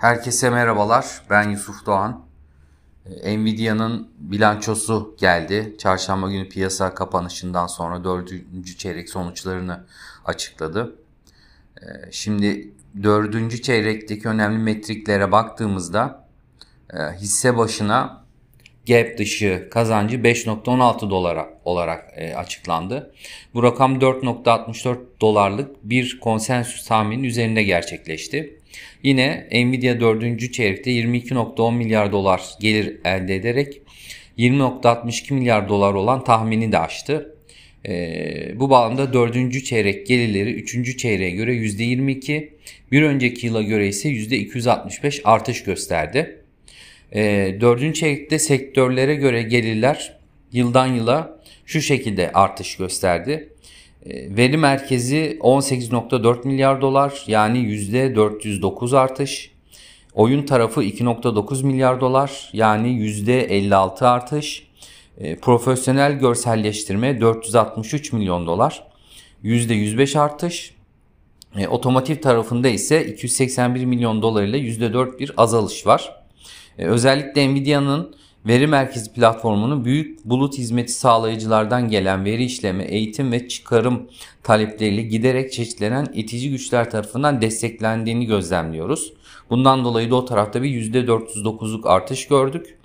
Herkese merhabalar. Ben Yusuf Doğan. Ee, Nvidia'nın bilançosu geldi. Çarşamba günü piyasa kapanışından sonra dördüncü çeyrek sonuçlarını açıkladı. Ee, şimdi dördüncü çeyrekteki önemli metriklere baktığımızda e, hisse başına gap dışı kazancı 5.16 dolara olarak e, açıklandı. Bu rakam 4.64 dolarlık bir konsensüs tahminin üzerinde gerçekleşti. Yine Nvidia 4. çeyrekte 22.10 milyar dolar gelir elde ederek 20.62 milyar dolar olan tahmini de aştı. Ee, bu bağlamda 4. çeyrek gelirleri 3. çeyreğe göre %22, bir önceki yıla göre ise %265 artış gösterdi. Ee, 4. çeyrekte sektörlere göre gelirler yıldan yıla şu şekilde artış gösterdi. Ee, veri merkezi 18.4 milyar dolar yani %409 artış. Oyun tarafı 2.9 milyar dolar yani %56 artış. Ee, profesyonel görselleştirme 463 milyon dolar %105 artış. Ee, otomotiv tarafında ise 281 milyon dolar ile %4 bir azalış var. Özellikle Nvidia'nın veri merkezi platformunun büyük bulut hizmeti sağlayıcılardan gelen veri işleme, eğitim ve çıkarım talepleriyle giderek çeşitlenen itici güçler tarafından desteklendiğini gözlemliyoruz. Bundan dolayı da o tarafta bir %409'luk artış gördük.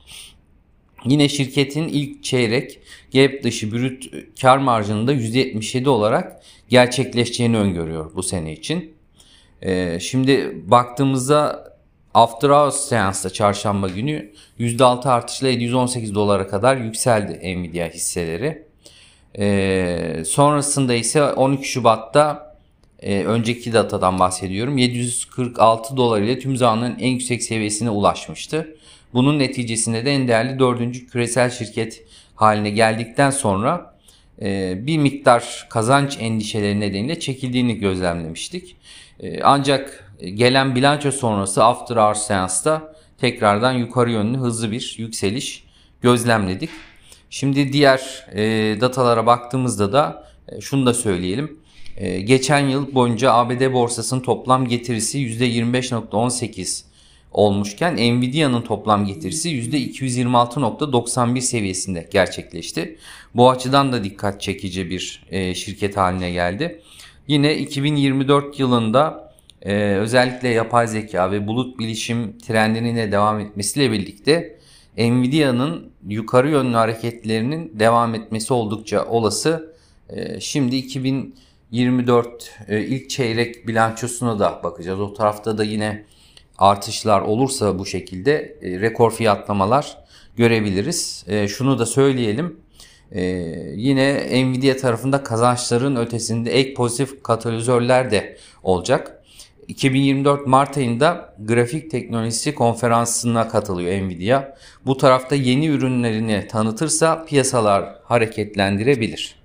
Yine şirketin ilk çeyrek gap dışı brüt kar marjında %77 olarak gerçekleşeceğini öngörüyor bu sene için. Ee, şimdi baktığımızda After Hours seansta çarşamba günü %6 artışla 718 dolara kadar yükseldi Nvidia hisseleri. Ee, sonrasında ise 12 Şubat'ta e, önceki datadan bahsediyorum 746 dolar ile tüm zamanların en yüksek seviyesine ulaşmıştı. Bunun neticesinde de en değerli dördüncü küresel şirket haline geldikten sonra e, bir miktar kazanç endişeleri nedeniyle çekildiğini gözlemlemiştik. E, ancak gelen bilanço sonrası after hours seansta tekrardan yukarı yönlü hızlı bir yükseliş gözlemledik. Şimdi diğer e, datalara baktığımızda da e, şunu da söyleyelim. E, geçen yıl boyunca ABD borsasının toplam getirisi %25.18 olmuşken Nvidia'nın toplam getirisi %226.91 seviyesinde gerçekleşti. Bu açıdan da dikkat çekici bir e, şirket haline geldi. Yine 2024 yılında e, özellikle yapay zeka ve bulut bilişim trendinin de devam etmesiyle birlikte Nvidia'nın yukarı yönlü hareketlerinin devam etmesi oldukça olası. E, şimdi 2024 e, ilk çeyrek bilançosuna da bakacağız. O tarafta da yine artışlar olursa bu şekilde e, rekor fiyatlamalar görebiliriz. E, şunu da söyleyelim. Ee, yine Nvidia tarafında kazançların ötesinde ek pozitif katalizörler de olacak. 2024 Mart ayında grafik teknolojisi konferansına katılıyor Nvidia. Bu tarafta yeni ürünlerini tanıtırsa piyasalar hareketlendirebilir.